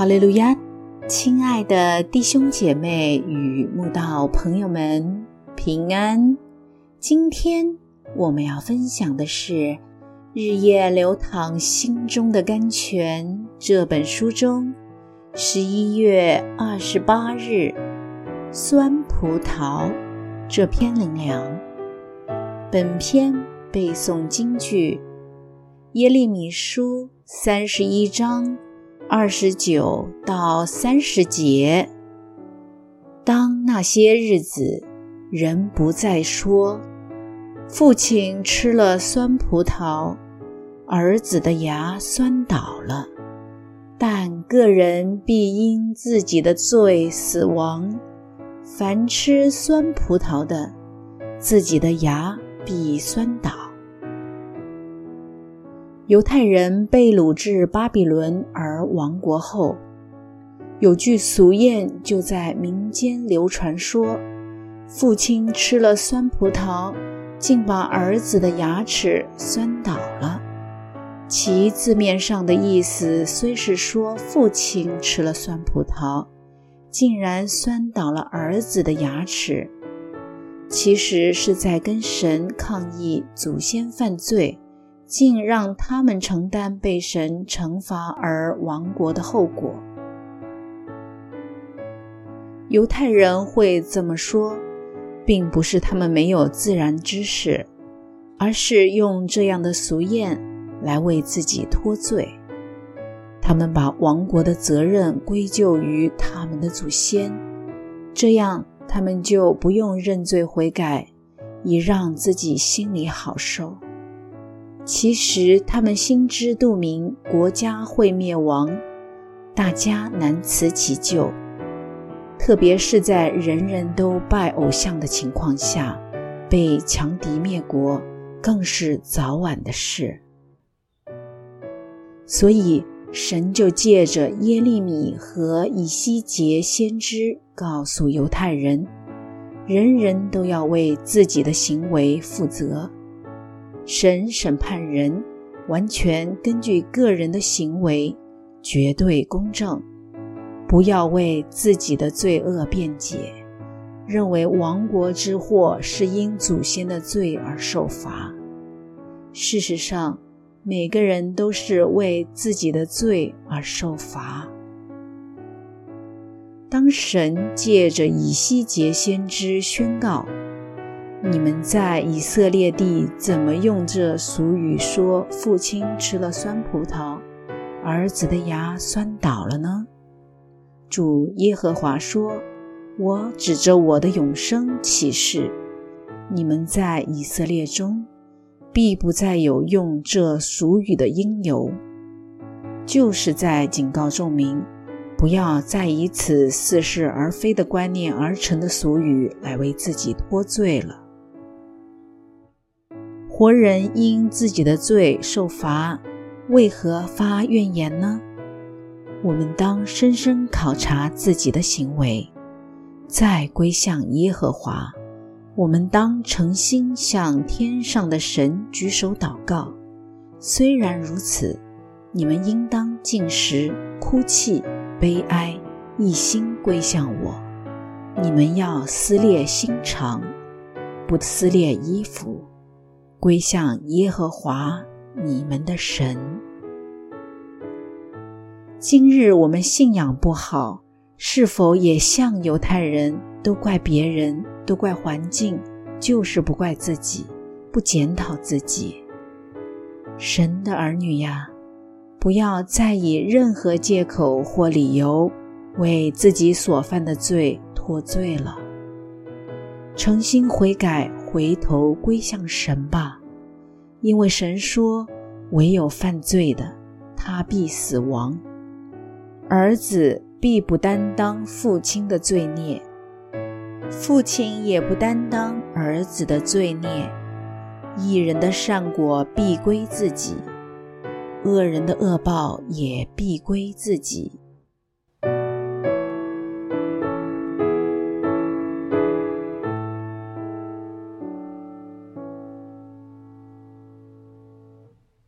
哈利路亚，亲爱的弟兄姐妹与慕道朋友们，平安！今天我们要分享的是《日夜流淌心中的甘泉》这本书中十一月二十八日酸葡萄这篇灵粮。本篇背诵京剧耶利米书三十一章。二十九到三十节，当那些日子，人不再说父亲吃了酸葡萄，儿子的牙酸倒了，但个人必因自己的罪死亡。凡吃酸葡萄的，自己的牙必酸倒。犹太人被掳至巴比伦而亡国后，有句俗谚就在民间流传说：父亲吃了酸葡萄，竟把儿子的牙齿酸倒了。其字面上的意思虽是说父亲吃了酸葡萄，竟然酸倒了儿子的牙齿，其实是在跟神抗议祖先犯罪。竟让他们承担被神惩罚而亡国的后果。犹太人会这么说，并不是他们没有自然知识，而是用这样的俗谚来为自己脱罪。他们把亡国的责任归咎于他们的祖先，这样他们就不用认罪悔改，以让自己心里好受。其实他们心知肚明，国家会灭亡，大家难辞其咎。特别是在人人都拜偶像的情况下，被强敌灭国，更是早晚的事。所以神就借着耶利米和以西结先知，告诉犹太人，人人都要为自己的行为负责。神审判人，完全根据个人的行为，绝对公正。不要为自己的罪恶辩解，认为亡国之祸是因祖先的罪而受罚。事实上，每个人都是为自己的罪而受罚。当神借着以西结先知宣告。你们在以色列地怎么用这俗语说：“父亲吃了酸葡萄，儿子的牙酸倒了呢？”主耶和华说：“我指着我的永生起誓，你们在以色列中必不再有用这俗语的因由，就是在警告众民，不要再以此似是而非的观念而成的俗语来为自己脱罪了。”活人因自己的罪受罚，为何发怨言呢？我们当深深考察自己的行为，再归向耶和华。我们当诚心向天上的神举手祷告。虽然如此，你们应当进食、哭泣、悲哀，一心归向我。你们要撕裂心肠，不撕裂衣服。归向耶和华你们的神。今日我们信仰不好，是否也像犹太人都怪别人，都怪环境，就是不怪自己，不检讨自己？神的儿女呀，不要再以任何借口或理由为自己所犯的罪脱罪了。诚心悔改，回头归向神吧，因为神说：“唯有犯罪的，他必死亡；儿子必不担当父亲的罪孽，父亲也不担当儿子的罪孽。一人的善果必归自己，恶人的恶报也必归自己。”